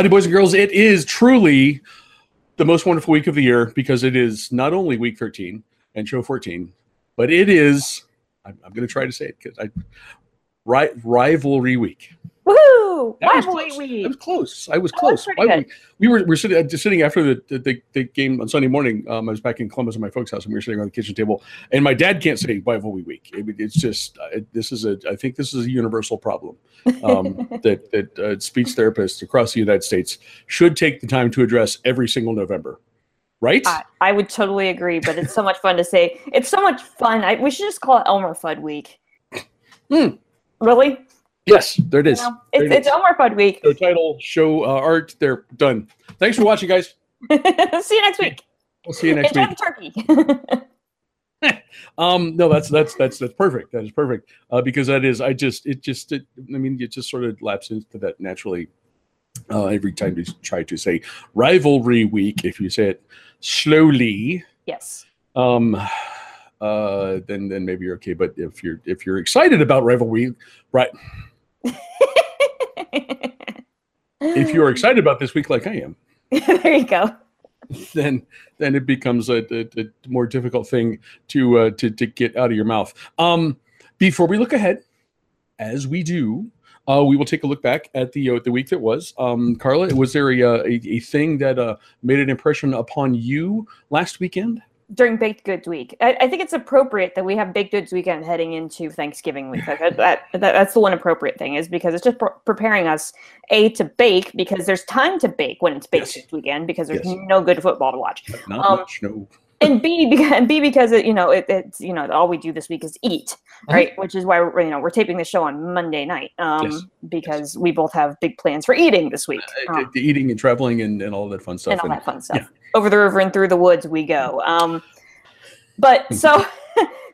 Howdy, boys and girls. It is truly the most wonderful week of the year because it is not only week 13 and show 14, but it is, I'm, I'm going to try to say it because I, ri- rivalry week. Woohoo! That was Rivalry close. week. I was close. I was was close. Why- good. we were we were sitting, uh, just sitting after the, the, the, the game on Sunday morning. Um, I was back in Columbus at my folks' house, and we were sitting on the kitchen table. And my dad can't say rivalry week. I mean, it's just uh, it, this is a I think this is a universal problem um, that that uh, speech therapists across the United States should take the time to address every single November. Right? I, I would totally agree, but it's so much fun to say. It's so much fun. I, we should just call it Elmer Fudd Week. Hmm. Really? Yes, there it is. You know, There it's, it it's is. Week. Show title, show uh, art. They're done. Thanks for watching, guys. See you next week. We'll see you next Enjoy week. the turkey. Um, no, that's that's that's that's perfect. That is perfect uh, because that is. I just it just it, I mean it just sort of lapses into that naturally. Uh, every time you try to say rivalry week, if you say it slowly, yes. um, uh, then then maybe you're okay. But if you're if you're excited about rivalry, right? If you're excited about this week, like I am, there you go. then then it becomes a, a, a more difficult thing to uh, to to get out of your mouth. Um, before we look ahead, as we do, uh, we will take a look back at the uh, the week that was. Um, Carla, was there a uh, a, a thing that uh, made an impression upon you last weekend? During Baked Goods Week, I, I think it's appropriate that we have Baked Goods Weekend heading into Thanksgiving week. Like that, that, that- that's the one appropriate thing is because it's just pre- preparing us a to bake because there's time to bake when it's Baked Yes. Goods Weekend because there's Yes. no good football to watch. Not Um, much, no. and B because and B because it, you know it, it's you know all we do this week is eat, Mhm. right? Which is why we're you know we're taping the show on Monday night, um, Yes. because we both have big plans for eating this week Uh, um, the eating and traveling and, and all that fun stuff. and all and- that fun stuff. Over the river and through the woods we go. Um, but so.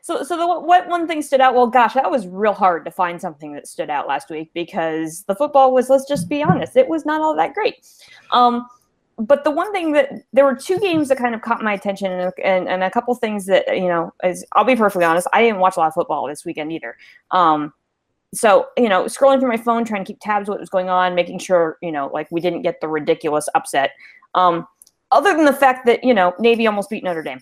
So, so the what one thing stood out? Well, gosh, that was real hard to find something that stood out last week because the football was. Let's just be honest, it was not all that great. Um, but the one thing that there were two games that kind of caught my attention and, and, and a couple things that you know is i'll be perfectly honest i didn't watch a lot of football this weekend either um, so you know scrolling through my phone trying to keep tabs of what was going on making sure you know like we didn't get the ridiculous upset um, other than the fact that you know navy almost beat notre dame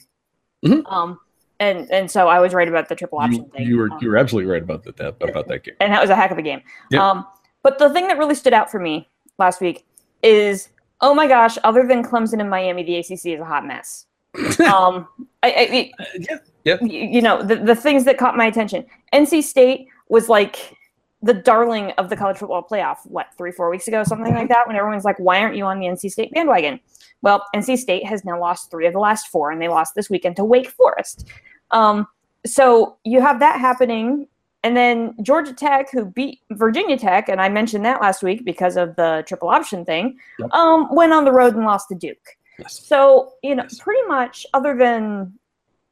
Mhm. um, and and so i was right about the triple option You, thing you were um, you were absolutely right about that, that about that game. and that was a heck of a game. Yep. Um, but the thing that really stood out for me last week is, oh my gosh, other than Clemson and Miami, the ACC is a hot mess. um, I, I, Uh, yeah, yeah. y- you know, the, the things that caught my attention. NC State was like the darling of the college football playoff, what, three, four weeks ago, something like that, when everyone's like, why aren't you on the NC State bandwagon? Well, NC State has now lost three of the last four, and they lost this weekend to Wake Forest. Um, so you have that happening. And then Georgia Tech, who beat Virginia Tech, and I mentioned that last week because of the triple option thing, Yep. um, went on the road and lost to Duke. Yes. So you know, Yes. pretty much, other than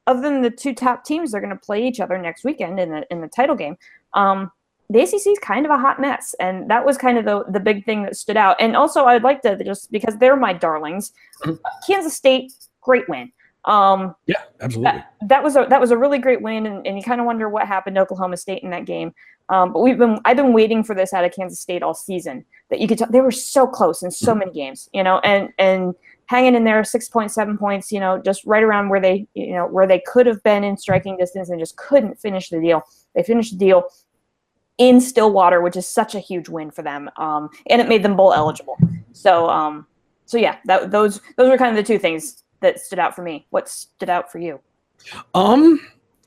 other than the two top teams, they're going to play each other next weekend in the in the title game. Um, the ACC is kind of a hot mess, and that was kind of the the big thing that stood out. And also, I'd like to just because they're my darlings, Mhm. Kansas State, great win. Um, Yeah, absolutely. that was a that was a really great win, and, and you kind of wonder what happened to Oklahoma State in that game. Um, but we've been I've been waiting for this out of Kansas State all season. That you could tell they were so close in so many games, you know, and and hanging in there six point seven points, you know, just right around where they you know where they could have been in striking distance and just couldn't finish the deal. They finished the deal in Stillwater, which is such a huge win for them, um, and it made them bowl eligible. So um, so yeah, that those those were kind of the two things that stood out for me. What stood out for you? Um,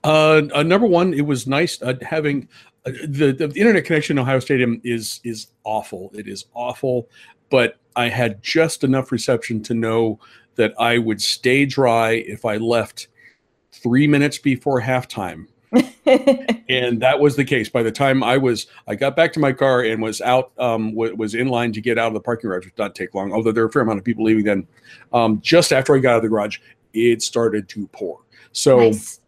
uh, uh, number one, it was nice uh, having uh, the, the internet connection in Ohio Stadium is is awful. It is awful, but I had just enough reception to know that I would stay dry if I left three minutes before halftime. and that was the case by the time i was i got back to my car and was out um w- was in line to get out of the parking garage which did not take long although there were a fair amount of people leaving then um just after i got out of the garage it started to pour so Nice.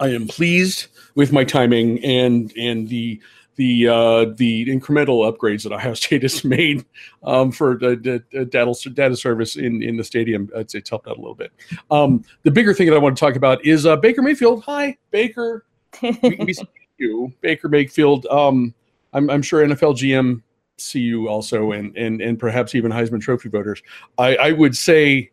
i am pleased with my timing and and the the uh, the incremental upgrades that Ohio State has made um, for the, the, the data data service in in the stadium, it's, it's helped out a little bit. Um, the bigger thing that I want to talk about is uh, Baker Mayfield. Hi, Baker we, we see you, Baker Mayfield. Um, I'm, I'm sure NFL GM CU also, and and and perhaps even Heisman Trophy voters, I, I would say.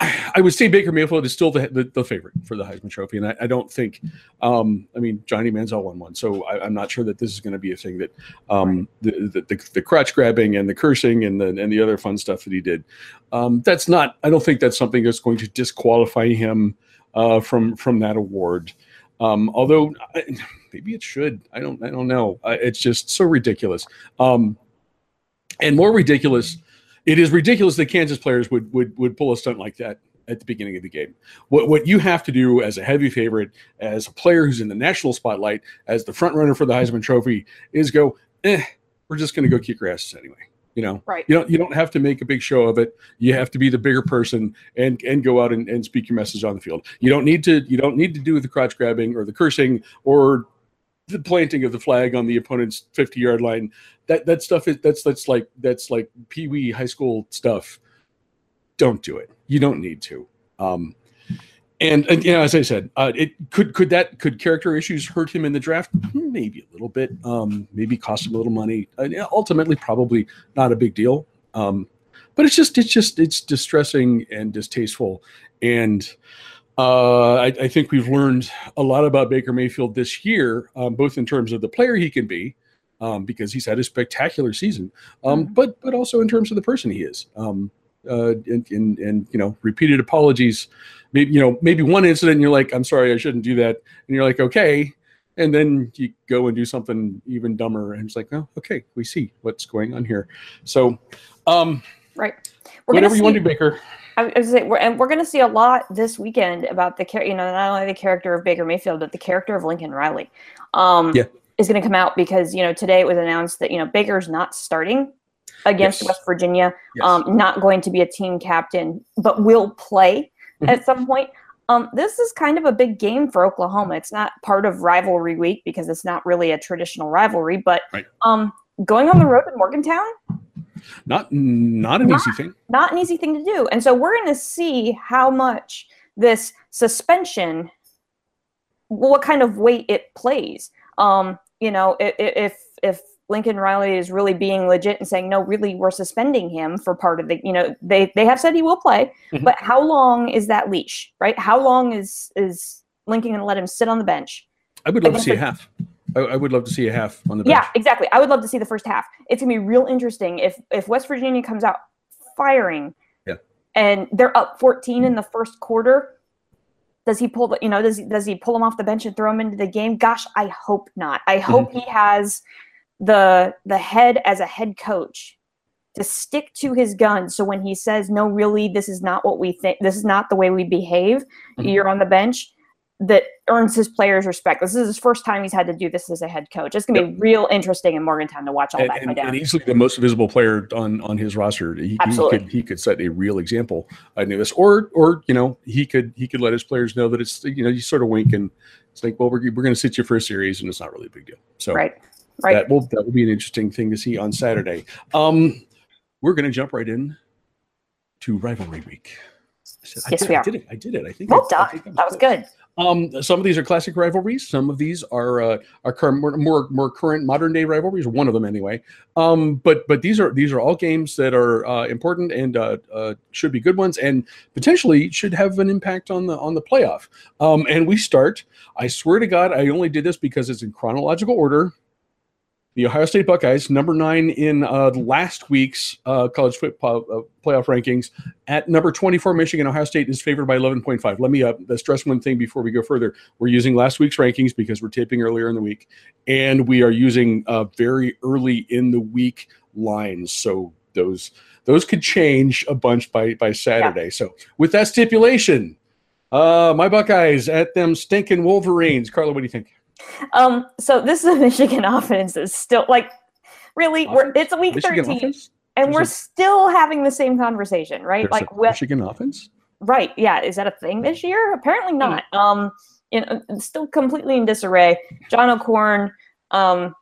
I would say Baker Mayfield is still the, the, the favorite for the Heisman Trophy, and I, I don't think. Um, I mean, Johnny Manziel won one, so I, am not sure that this is going to be a thing that um, the, the, the the crotch grabbing and the cursing and the and the other fun stuff that he did. Um, that's not. I don't think that's something that's going to disqualify him uh, from from that award. Um, although maybe it should. I don't. I don't know. Uh, it's just so ridiculous. Um, and more ridiculous, it is ridiculous that Kansas players would would would pull a stunt like that at the beginning of the game. What what you have to do as a heavy favorite, as a player who's in the national spotlight, as the front runner for the Heisman Trophy, is go. Eh, we're just going to go kick your asses anyway. You know, right? You don't you don't have to make a big show of it. You have to be the bigger person and and go out and, and speak your message on the field. You don't need to you don't need to do the crotch grabbing or the cursing or the planting of the flag on the opponent's 50 yard line. That that stuff is that's that's like that's like pee wee high school stuff. Don't do it. You don't need to. Um, and, and you know, as I said, uh, it could could that could character issues hurt him in the draft? Maybe a little bit. Um, maybe cost him a little money. Uh, ultimately, probably not a big deal. Um, but it's just it's just it's distressing and distasteful. And uh, I, I, think we've learned a lot about Baker Mayfield this year, um, both in terms of the player he can be, um, because he's had a spectacular season, um, mm-hmm. but but also in terms of the person he is. Um, uh, and, and, and you know, repeated apologies maybe you know maybe one incident and you're like i'm sorry i shouldn't do that and you're like okay and then you go and do something even dumber and it's like oh okay we see what's going on here so um right we're whatever you see, want to do baker I was say, we're, and we're going to see a lot this weekend about the you know not only the character of Baker Mayfield but the character of Lincoln Riley. Um, yeah. is going to come out because you know today it was announced that you know Baker's not starting against yes. West Virginia, yes. um, not going to be a team captain, but will play Mm-hmm. at some point. Um, this is kind of a big game for Oklahoma. It's not part of rivalry week because it's not really a traditional rivalry, but right. um, going on the road in Morgantown, not not an not, easy thing. Not an easy thing to do. And so we're going to see how much this suspension, what kind of weight it plays. Um, you know, if if Lincoln Riley is really being legit and saying, no, really, we're suspending him for part of the, you know, they, they have said he will play, mm-hmm. but how long is that leash, right? How long is, is Lincoln going to let him sit on the bench? I would love to see a half. I, I, would love to see a half on the bench. Yeah, exactly. I would love to see the first half. It's going to be real interesting if, if West Virginia comes out firing yeah. and they're up 14 in the first quarter. Does he pull the, you know, does he, does he pull him off the bench and throw him into the game? Gosh, I hope not. I hope mm-hmm. he has – the the head as a head coach to stick to his guns. So when he says, "No, really, this is not what we think. This is not the way we behave," mm-hmm. you're on the bench. That earns his players' respect. This is his first time he's had to do this as a head coach. It's gonna yep. be real interesting in Morgantown to watch all and, that and, down. And easily the most visible player on on his roster. He, Absolutely. he could he could set a real example. I knew this, or or you know he could he could let his players know that it's you know you sort of wink and it's like, well, we're we're going to sit you for a series, and it's not really a big deal. So right. Right. That will that will be an interesting thing to see on Saturday. Um, we're going to jump right in to rivalry week. Said, yes, did, we are. I did it. I did it. I think. Well I, done. I think that was good. Um, some of these are classic rivalries. Some of these are uh, are current, more, more current modern day rivalries. One of them anyway. Um, but but these are these are all games that are uh, important and uh, uh, should be good ones and potentially should have an impact on the on the playoff. Um, and we start. I swear to God, I only did this because it's in chronological order the Ohio State Buckeyes, number nine in uh, last week's uh, college football uh, playoff rankings. At number 24, Michigan, Ohio State is favored by 11.5. Let me uh, stress one thing before we go further. We're using last week's rankings because we're taping earlier in the week, and we are using uh, very early in the week lines. So those those could change a bunch by by Saturday. Yeah. So with that stipulation, uh, my Buckeyes at them stinking Wolverines. Carla, what do you think? Um, so this is a Michigan offense is still like really offense? we're it's a week Michigan 13 offense? and there's we're a, still having the same conversation, right? Like Michigan offense? Right. Yeah. Is that a thing this year? Apparently hmm. not. Um, you know, still completely in disarray. John O'Korn, um,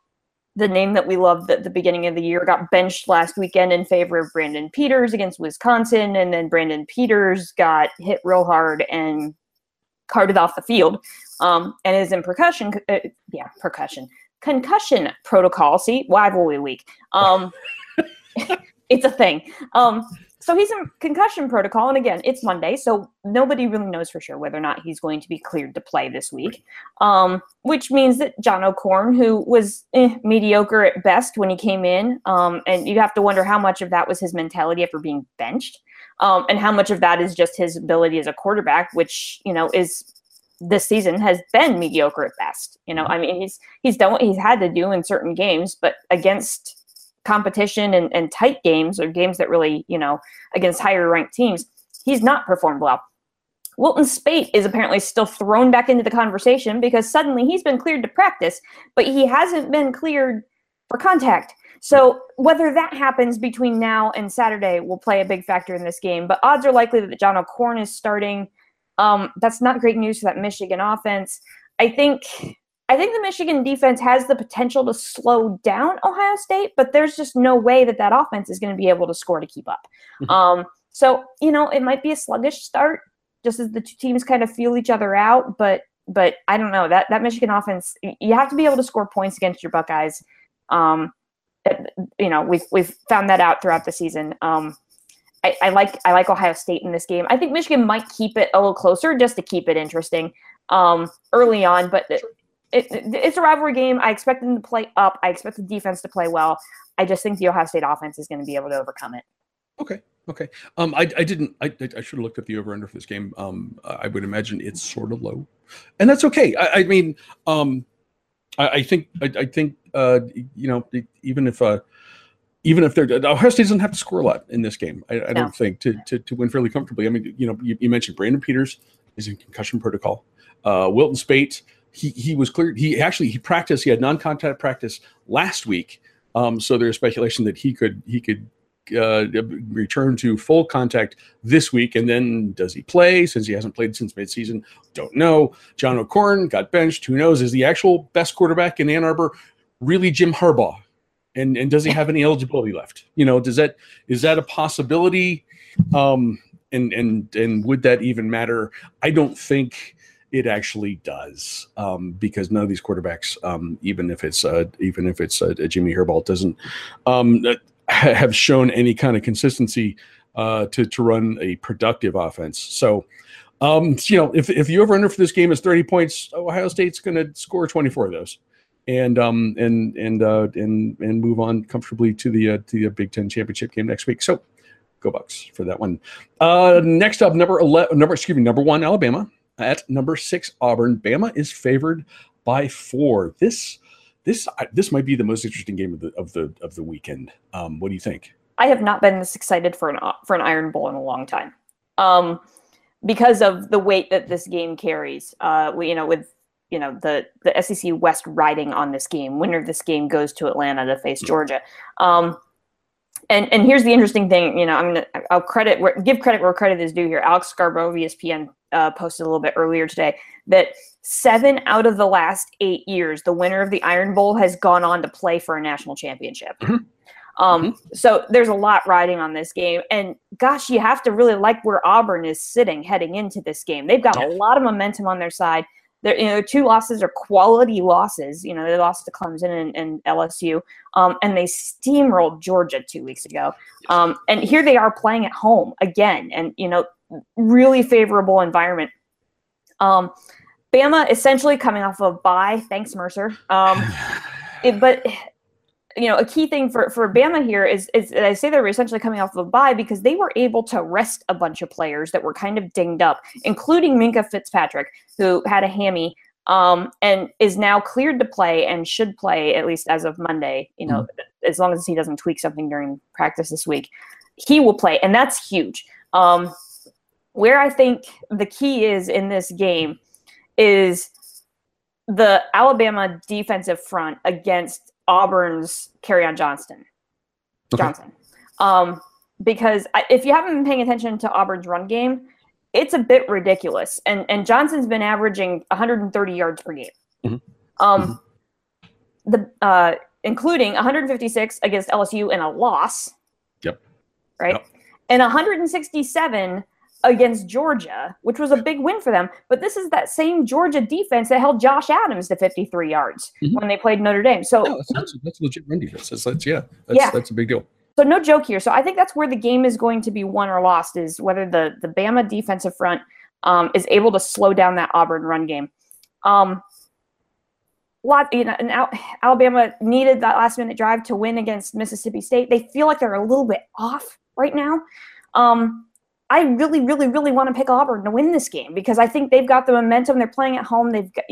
the name that we loved at the beginning of the year, got benched last weekend in favor of Brandon Peters against Wisconsin, and then Brandon Peters got hit real hard and carted off the field um, and is in percussion, uh, yeah, percussion, concussion protocol. See, rivalry week. Um, it's a thing. Um, so he's in concussion protocol, and again, it's Monday, so nobody really knows for sure whether or not he's going to be cleared to play this week. Um, which means that John O'Korn, who was eh, mediocre at best when he came in, um, and you have to wonder how much of that was his mentality after being benched, um, and how much of that is just his ability as a quarterback, which you know is this season has been mediocre at best. You know, I mean, he's he's done what he's had to do in certain games, but against competition and, and tight games or games that really, you know, against higher ranked teams, he's not performed well. Wilton Speight is apparently still thrown back into the conversation because suddenly he's been cleared to practice, but he hasn't been cleared for contact. So whether that happens between now and Saturday will play a big factor in this game. But odds are likely that John O'Korn is starting. Um, that's not great news for that Michigan offense. I think I think the Michigan defense has the potential to slow down Ohio State, but there's just no way that that offense is going to be able to score to keep up. Mm-hmm. Um, so you know, it might be a sluggish start, just as the two teams kind of feel each other out. But but I don't know that that Michigan offense. You have to be able to score points against your Buckeyes. Um, you know, we've we've found that out throughout the season. Um, I, I, like I like Ohio State in this game. I think Michigan might keep it a little closer just to keep it interesting um, early on, but it, it's a rivalry game. I expect them to play up. I expect the defense to play well. I just think the Ohio State offense is going to be able to overcome it. Okay. Okay. Um, I, I didn't. I, I should have looked at the over under for this game. Um, I would imagine it's sort of low, and that's okay. I, I mean, um, I, I think I, I think uh, you know even if uh, even if they're Ohio State doesn't have to score a lot in this game. I, I no. don't think to, to to win fairly comfortably. I mean, you know, you, you mentioned Brandon Peters is in concussion protocol. Uh, Wilton Speight he he was cleared. He actually he practiced. He had non-contact practice last week. Um, so there's speculation that he could he could uh, return to full contact this week. And then does he play since he hasn't played since midseason? Don't know. John O'Korn got benched. Who knows? Is the actual best quarterback in Ann Arbor really Jim Harbaugh? And and does he have any eligibility left? You know, does that is that a possibility? Um, and and and would that even matter? I don't think it actually does um, because none of these quarterbacks, um, even if it's uh, even if it's uh, Jimmy Harbaugh, doesn't um, have shown any kind of consistency uh, to to run a productive offense. So, um, you know, if if you ever under for this game is thirty points, Ohio State's going to score twenty four of those, and um and and uh, and and move on comfortably to the uh, to the Big Ten championship game next week. So. Go Bucks for that one. Uh, next up, number eleven, number excuse me, number one, Alabama at number six, Auburn. Bama is favored by four. This this this might be the most interesting game of the of the of the weekend. Um, what do you think? I have not been this excited for an for an Iron Bowl in a long time, um, because of the weight that this game carries. Uh, we, you know, with you know the the SEC West riding on this game. Winner of this game goes to Atlanta to face Georgia. Um, and and here's the interesting thing. You know, I'm gonna I'll credit give credit where credit is due here. Alex Scarborough ESPN uh, posted a little bit earlier today that seven out of the last eight years, the winner of the Iron Bowl has gone on to play for a national championship. Mm-hmm. Um, mm-hmm. So there's a lot riding on this game. And gosh, you have to really like where Auburn is sitting heading into this game. They've got a lot of momentum on their side. Their you know, two losses are quality losses. You know, they lost to Clemson and, and LSU, um, and they steamrolled Georgia two weeks ago. Um, and here they are playing at home again. And, you know, really favorable environment. Um, Bama essentially coming off of bye. Thanks, Mercer. Um, it, but you know, a key thing for, for Bama here is, is I say they're essentially coming off of a bye because they were able to rest a bunch of players that were kind of dinged up, including Minkah Fitzpatrick, who had a hammy um, and is now cleared to play and should play at least as of Monday. You know, mm-hmm. as long as he doesn't tweak something during practice this week, he will play, and that's huge. Um, where I think the key is in this game is the Alabama defensive front against Auburn's on Johnston. Okay. Johnson. Um, because I, if you haven't been paying attention to Auburn's run game, it's a bit ridiculous. And and Johnson's been averaging 130 yards per game. Mm-hmm. Um, mm-hmm. the uh, including 156 against LSU in a loss. Yep. Right. Yep. And 167 against Georgia, which was a big win for them. But this is that same Georgia defense that held Josh Adams to 53 yards Mhm. when they played Notre Dame. So No, that's, that's, that's legit run defense. That's, that's yeah, that's, Yeah. that's a big deal. so no joke here. So I think that's where the game is going to be won or lost is whether the the Bama defensive front um, is able to slow down that Auburn run game. Um, lot, you know, and Al- Alabama needed that last minute drive to win against Mississippi State. They feel like they're a little bit off right now. Um, I really, really, really want to pick Auburn to win this game because I think they've got the momentum. They're playing at home. They've got.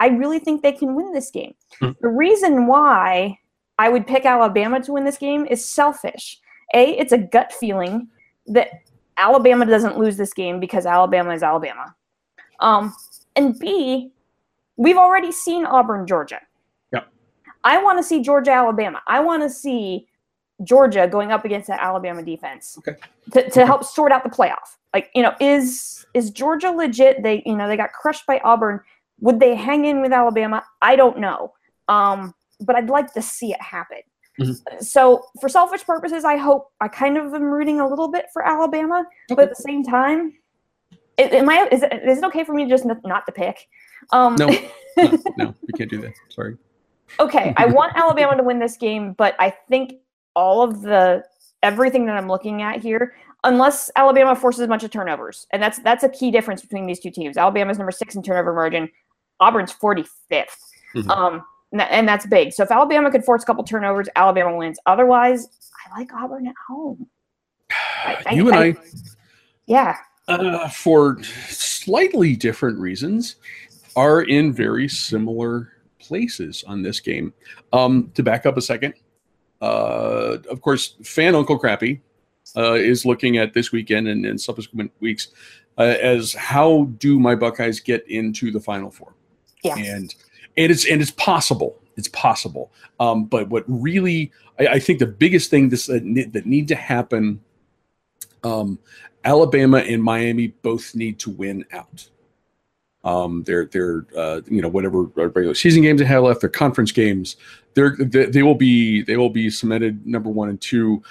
I really think they can win this game. Hmm. The reason why I would pick Alabama to win this game is selfish. A, it's a gut feeling that Alabama doesn't lose this game because Alabama is Alabama. Um, and B, we've already seen Auburn, Georgia. Yep. I want to see Georgia, Alabama. I want to see Georgia going up against that Alabama defense Okay. to, to help sort out the playoff. Like, you know, is is Georgia legit? They, you know, they got crushed by Auburn. Would they hang in with Alabama? I don't know. Um, but I'd like to see it happen. Mhm. So, for selfish purposes, I hope I kind of am rooting a little bit for Alabama, but at the same time, it, am I, is, it, is it okay for me just not to pick? Um, No. No, no, you can't do that. Sorry. okay, I want Alabama to win this game, but I think all of the everything that I'm looking at here, unless Alabama forces a bunch of turnovers, and that's that's a key difference between these two teams. Alabama's number six in turnover margin, Auburn's 45th, Mhm. um, and that- and that's big. So if Alabama could force a couple turnovers, Alabama wins. Otherwise, I like Auburn at home. I- I- you and I- I, Yeah, uh, for slightly different reasons, are in very similar places on this game. Um, to back up a second, uh, of course, fan Uncle Crappy uh, is looking at this weekend and, and subsequent weeks uh, as how do my Buckeyes get into the Final Four? Yeah. and and it's and it's possible. It's possible. Um, but what really, I, I think the biggest thing this uh, ne- that need to happen, um, Alabama and Miami both need to win out. Um, they're they're uh, you know whatever regular season games they have left, their conference games, they're they, they will be they will be cemented number one and two.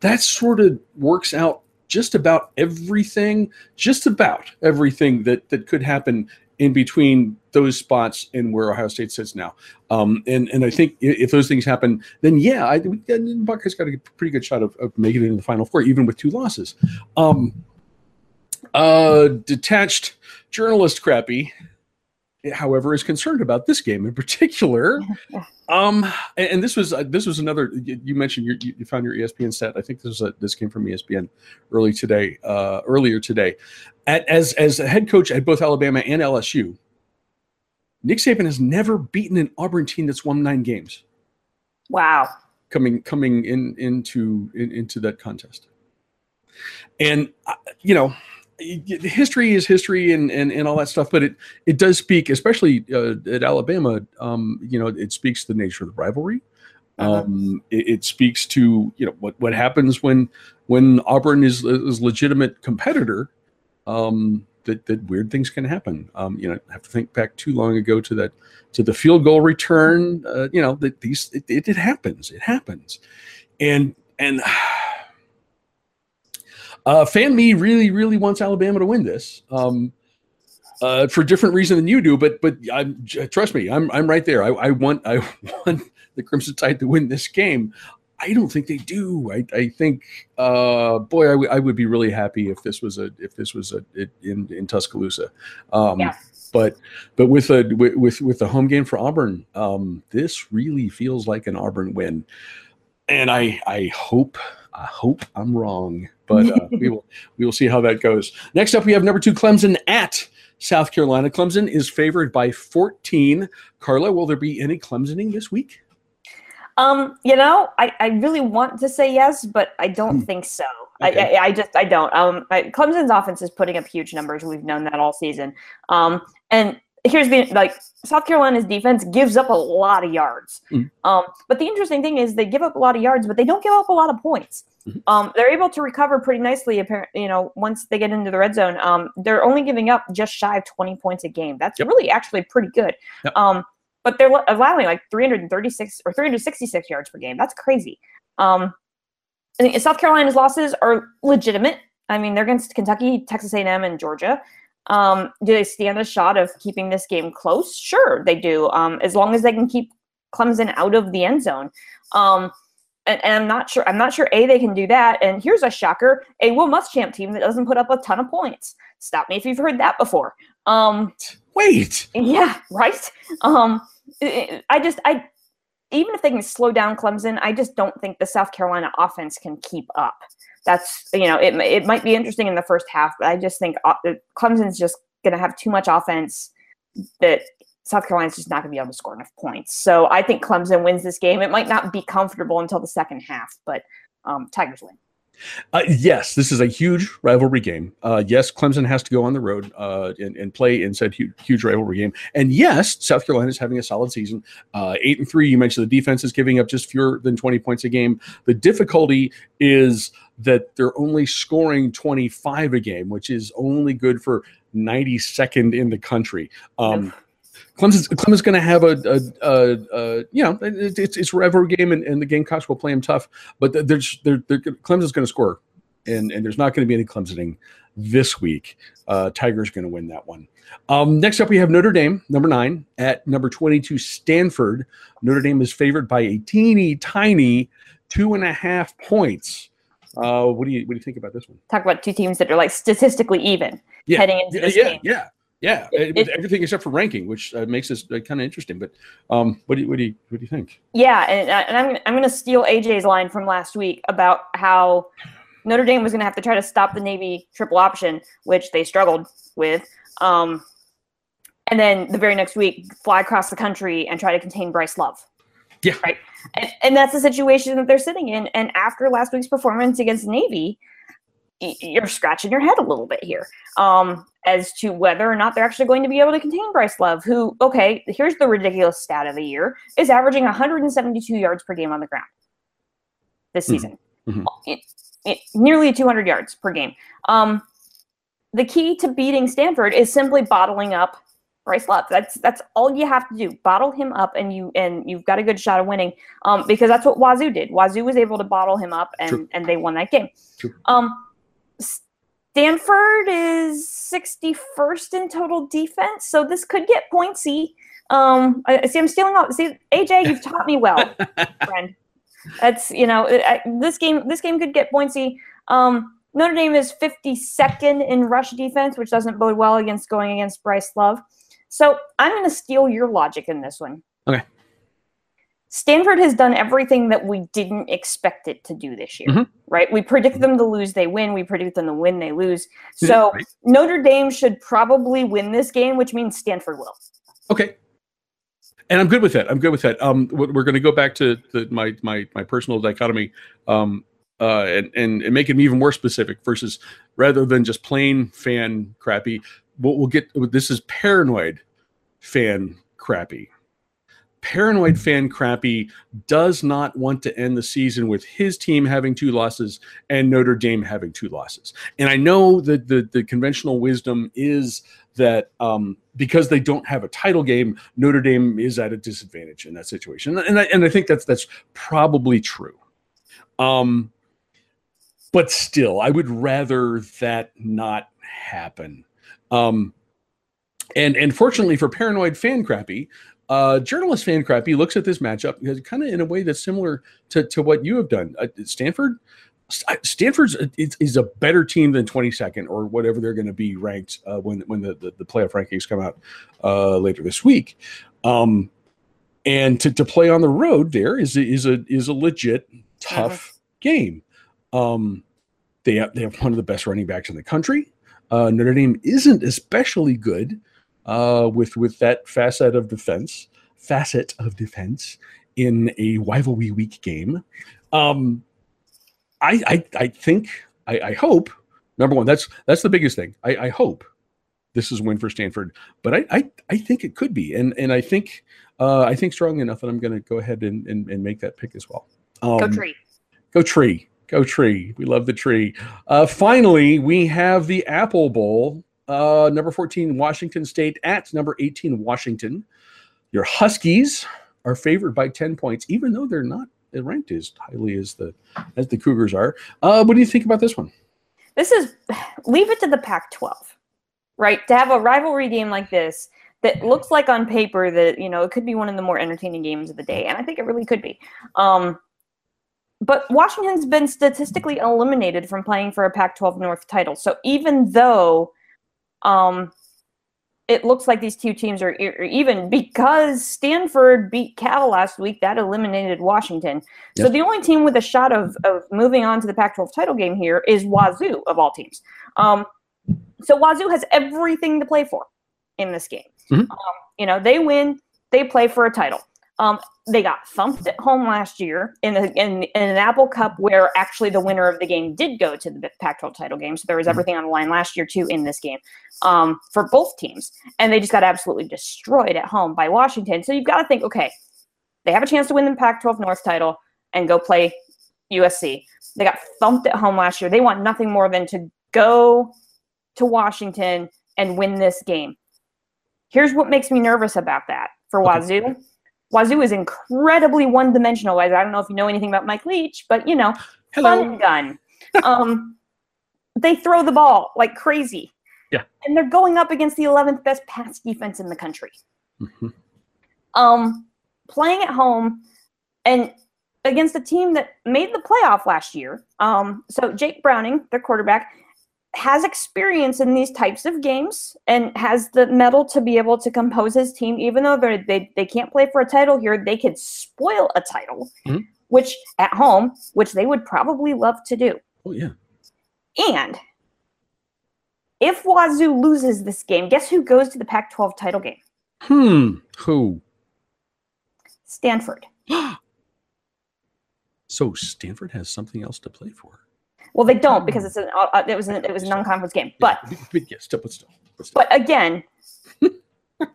That sort of works out just about everything, just about everything that that could happen in between those spots and where Ohio State sits now. Um, and and I think if those things happen, then yeah, I Buckeyes got a pretty good shot of, of making it in the Final Four, even with two losses. Um, uh, detached journalist crappy, however, is concerned about this game in particular. Um, and, and this was uh, this was another you, you mentioned your, you you found your ESPN stat. I think this was a, this came from ESPN early today, uh, earlier today. At, as as a head coach at both Alabama and LSU, Nick Saban has never beaten an Auburn team that's won nine games wow. coming coming in into in, into that contest. And uh, you know, history is history and, and and all that stuff, but it it does speak, especially uh, at Alabama. Um, you know, it speaks to the nature of the rivalry. Uh-huh. Um, it, it speaks to you know what what happens when when Auburn is is legitimate competitor. Um, that, that weird things can happen. Um, you know, I have to think back too long ago to that to the field goal return. Uh, you know, that these it, it, it happens. It happens, and and uh, fan me really really wants Alabama to win this. Um, uh, for different reason than you do, but but I'm trust me, I'm I'm right there. I, I want I want the Crimson Tide to win this game. I don't think they do. I, I think, uh, boy, I, w- I would be really happy if this was a if this was a it, in in Tuscaloosa. Um, Yeah. But but with a with with, with the home game for Auburn, um, this really feels like an Auburn win, and I I hope I hope I'm wrong, but uh, we will we will see how that goes. Next up, we have number two Clemson at South Carolina. Clemson is favored by 14. Carla, will there be any Clemsoning this week? Um, you know, I, I really want to say yes, but I don't Hmm. think so. Okay. I, I, I just I don't. Um, I, Clemson's offense is putting up huge numbers. We've known that all season. Um, and here's the like South Carolina's defense gives up a lot of yards. Mm. Um, but the interesting thing is they give up a lot of yards, but they don't give up a lot of points. Mhm. Um, they're able to recover pretty nicely. Apparently, you know, once they get into the red zone, um, they're only giving up just shy of 20 points a game. That's Yep. really actually pretty good. Yep. Um, but they're allowing like 336 or 366 yards per game. That's crazy. Um, South Carolina's losses are legitimate. I mean, they're against Kentucky, Texas A&M, and Georgia. Um, do they stand a shot of keeping this game close? Sure, they do. Um, as long as they can keep Clemson out of the end zone. Um, and, and, I'm not sure. I'm not sure. A they can do that. And here's a shocker: a Will Muschamp team that doesn't put up a ton of points. Stop me if you've heard that before. Um, Wait. Yeah. Right. Um, I just I even if they can slow down Clemson, I just don't think the South Carolina offense can keep up. That's you know it it might be interesting in the first half, but I just think uh, Clemson's just going to have too much offense that South Carolina's just not going to be able to score enough points. So I think Clemson wins this game. It might not be comfortable until the second half, but um, Tigers win. Uh, yes, this is a huge rivalry game. Uh, yes, Clemson has to go on the road uh, and, and, play in said huge, huge, rivalry game. And yes, South Carolina is having a solid season. Uh, eight and three. You mentioned the defense is giving up just fewer than twenty points a game. The difficulty is that they're only scoring twenty five a game, which is only good for ninety second in the country. Um, Clemson's, Clemson's going to have a, a, a, a, you know, it's it's a rivalry game, and, and the Gamecocks will play them tough. But there's they're, they're, Clemson's going to score, and and there's not going to be any Clemsoning this week. Uh, Tiger's going to win that one. Um, next up, we have Notre Dame, number nine, at number 22, Stanford. Notre Dame is favored by a teeny tiny two and a half points. Uh, what do you what do you think about this one? Talk about two teams that are like statistically even yeah. heading into this yeah, game. Yeah, yeah, it, everything except for ranking, which uh, makes this uh, kind of interesting. But um, what do you what do you what do you think? Yeah, and, uh, and I'm I'm going to steal AJ's line from last week about how Notre Dame was going to have to try to stop the Navy triple option, which they struggled with. Um, and then the very next week, fly across the country and try to contain Bryce Love. Yeah. Right. And, and that's the situation that they're sitting in. And after last week's performance against Navy, you're scratching your head a little bit here um, as to whether or not they're actually going to be able to contain Bryce Love, who, okay, here's the ridiculous stat of the year, is averaging 172 yards per game on the ground this mm-hmm. season. Mm-hmm. It, it, nearly 200 yards per game. Um, the key to beating Stanford is simply bottling up Bryce Love. That's that's all you have to do. Bottle him up, and you and you've got a good shot of winning. Um, because that's what Wazzu did. Wazzu was able to bottle him up, and True. and they won that game. True. Um, Stanford is 61st in total defense, so this could get pointsy. Um, I see. I'm stealing off. See, AJ, you've taught me well, friend. That's you know, I, this game. This game could get pointsy. Um, Notre Dame is 52nd in rush defense, which doesn't bode well against going against Bryce Love. So I'm going to steal your logic in this one. Okay. Stanford has done everything that we didn't expect it to do this year, mm-hmm. right? We predict them to lose, they win. We predict them to win, they lose. So right. Notre Dame should probably win this game, which means Stanford will. Okay. And I'm good with that. I'm good with that. Um, we're going to go back to the, my my my personal dichotomy, um, uh, and, and and make it even more specific versus rather than just plain fan crappy. We'll, we'll get this is paranoid fan crappy paranoid fan crappy does not want to end the season with his team having two losses and Notre Dame having two losses. And I know that the, the conventional wisdom is that um, because they don't have a title game, Notre Dame is at a disadvantage in that situation. And I, and I think that's that's probably true. Um, but still, I would rather that not happen. Um, and and fortunately for paranoid fan crappy, uh, journalist fan crappy looks at this matchup kind of in a way that's similar to, to what you have done. Uh, Stanford, Stanford's is, is, a better team than 22nd or whatever they're going to be ranked uh, when when the, the, the, playoff rankings come out uh, later this week. Um, and to, to play on the road there is is a is a legit tough uh-huh. game. Um, they have, they have one of the best running backs in the country. Uh, Notre Dame isn't especially good uh, with with that facet of defense, facet of defense in a rivalry week game. Um, I, I I think I, I hope number one that's that's the biggest thing. I, I hope this is a win for Stanford, but I, I I think it could be, and and I think uh, I think strongly enough that I'm going to go ahead and, and, and make that pick as well. Um, go tree. Go tree. Go tree. We love the tree. Uh, finally, we have the Apple Bowl uh, number 14, Washington State at number 18, Washington. Your Huskies are favored by 10 points, even though they're not ranked as highly as the as the Cougars are. Uh, what do you think about this one? this is leave it to the Pac-12, right? To have a rivalry game like this that looks like on paper that you know it could be one of the more entertaining games of the day, and I think it really could be. Um, but Washington's been statistically eliminated from playing for a Pac-12 North title. So even though um, it looks like these two teams are, even because Stanford beat Cal last week, that eliminated Washington. Yep. So the only team with a shot of, of moving on to the Pac-12 title game here is Wazzu of all teams. Um, so Wazzu has everything to play for in this game. Mm-hmm. Um, you know, they win, they play for a title. Um, they got thumped at home last year in, the, in, in an Apple Cup where actually the winner of the game did go to the Pac-12 title game. So there was mm-hmm. everything on the line last year too in this game um, for both teams, and they just got absolutely destroyed at home by Washington. So you've got to think, okay, they have a chance to win the Pac-12 North title and go play USC. They got thumped at home last year. They want nothing more than to go to Washington and win this game. Here's what makes me nervous about that for Wazzu. Okay Wazzu is incredibly one dimensional. I don't know if you know anything about Mike Leach, but you know, Hello. fun gun. um, they throw the ball like crazy. Yeah. And they're going up against the 11th best pass defense in the country. Mm-hmm. Um, playing at home and against a team that made the playoff last year. Um, so Jake Browning, their quarterback, has experience in these types of games and has the mettle to be able to compose his team, even though they they can't play for a title here, they could spoil a title, mm-hmm. which at home, which they would probably love to do. Oh yeah. And if Wazzu loses this game, guess who goes to the Pac-12 title game? Hmm. Who? Stanford. so Stanford has something else to play for. Well, they don't because it's an uh, uh it was an, it was a non-conference game. But but still, but still. But again,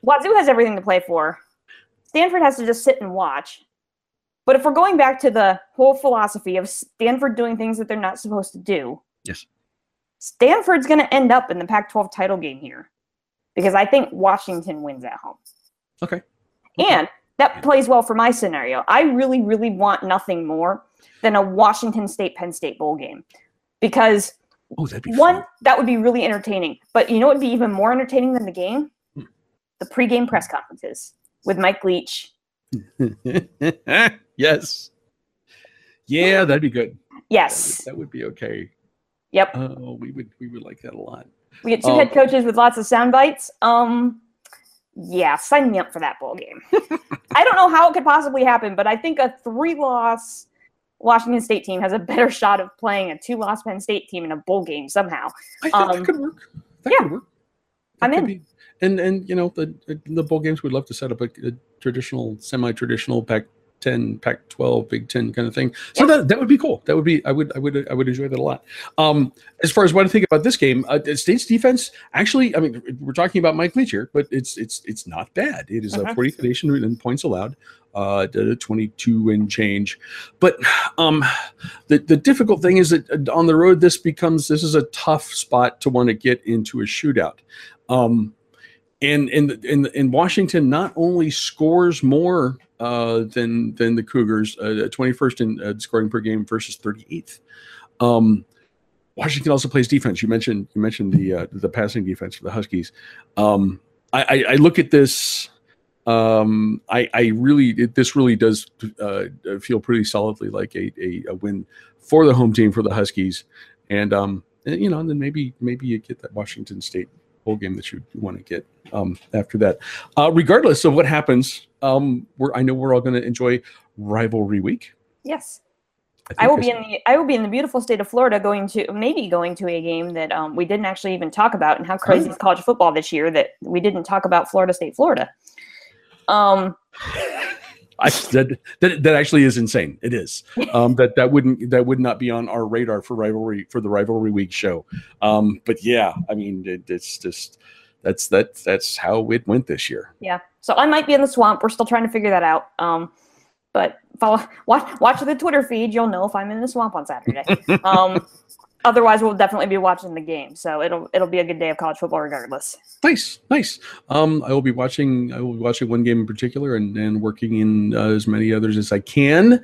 Wazzu has everything to play for. Stanford has to just sit and watch. But if we're going back to the whole philosophy of Stanford doing things that they're not supposed to do, yes, Stanford's going to end up in the Pac-12 title game here because I think Washington wins at home. Okay. okay. And that plays well for my scenario. I really, really want nothing more than a Washington State Penn State bowl game because oh, be one fun. that would be really entertaining. But you know what would be even more entertaining than the game? Hmm. The pregame press conferences with Mike Leach. yes. Yeah, that'd be good. Yes. That would, that would be okay. Yep. Oh, we would we would like that a lot. We get two um, head coaches with lots of sound bites. Um yeah, sign me up for that bowl game. I don't know how it could possibly happen, but I think a three loss Washington State team has a better shot of playing a two loss Penn State team in a bowl game somehow. I think um, that could work. That yeah. could work. That I'm in. Be. And and you know the the bowl games we'd love to set up a, a traditional, semi-traditional Pac 10, Pac 12, Big Ten kind of thing. So yeah. that, that would be cool. That would be I would I would I would enjoy that a lot. Um, as far as what I think about this game, uh, State's defense actually, I mean, we're talking about Mike Leach here, but it's it's it's not bad. It is uh-huh. a 40th nation in points allowed, uh, 22 and change. But um, the the difficult thing is that uh, on the road, this becomes this is a tough spot to want to get into a shootout. Um, and in in in Washington not only scores more uh, than than the Cougars, uh, 21st in uh, scoring per game versus 38th. Um, Washington also plays defense. You mentioned you mentioned the uh, the passing defense for the Huskies. Um, I, I, I, look at this. Um, I, I really it, this really does uh, feel pretty solidly like a, a, a, win for the home team for the Huskies, and um, and, you know, and then maybe maybe you get that Washington State bowl game that you want to get um, after that. Uh, regardless of what happens, um, we're, I know we're all going to enjoy rivalry week. Yes. I, I will be in the I will be in the beautiful state of Florida, going to maybe going to a game that um, we didn't actually even talk about, and how crazy is college football this year that we didn't talk about Florida State, Florida. Um, I, that, that that actually is insane. It is um, that that wouldn't that would not be on our radar for rivalry for the rivalry week show. Um, but yeah, I mean, it, it's just that's that's that's how it went this year. Yeah. So I might be in the swamp. We're still trying to figure that out. Um, but follow watch watch the Twitter feed. You'll know if I'm in the swamp on Saturday. um, otherwise, we'll definitely be watching the game. So it'll it'll be a good day of college football regardless. Nice, nice. Um, I will be watching. I will be watching one game in particular, and and working in uh, as many others as I can,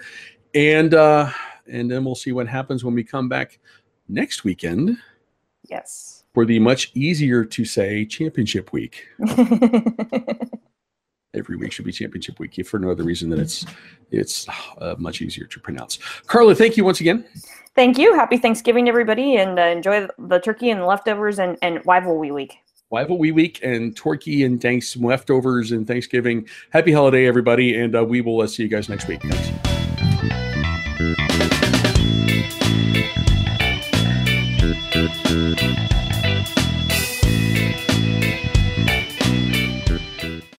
and uh, and then we'll see what happens when we come back next weekend Yes. For the much easier to say championship week. Every week should be championship week, if for no other reason than it's it's uh, much easier to pronounce. Carla, thank you once again. Thank you. Happy Thanksgiving, everybody, and uh, enjoy the turkey and the leftovers and and Wee week. Wee week and turkey and thanks leftovers and Thanksgiving. Happy holiday, everybody, and uh, we will uh, see you guys next week. Thanks.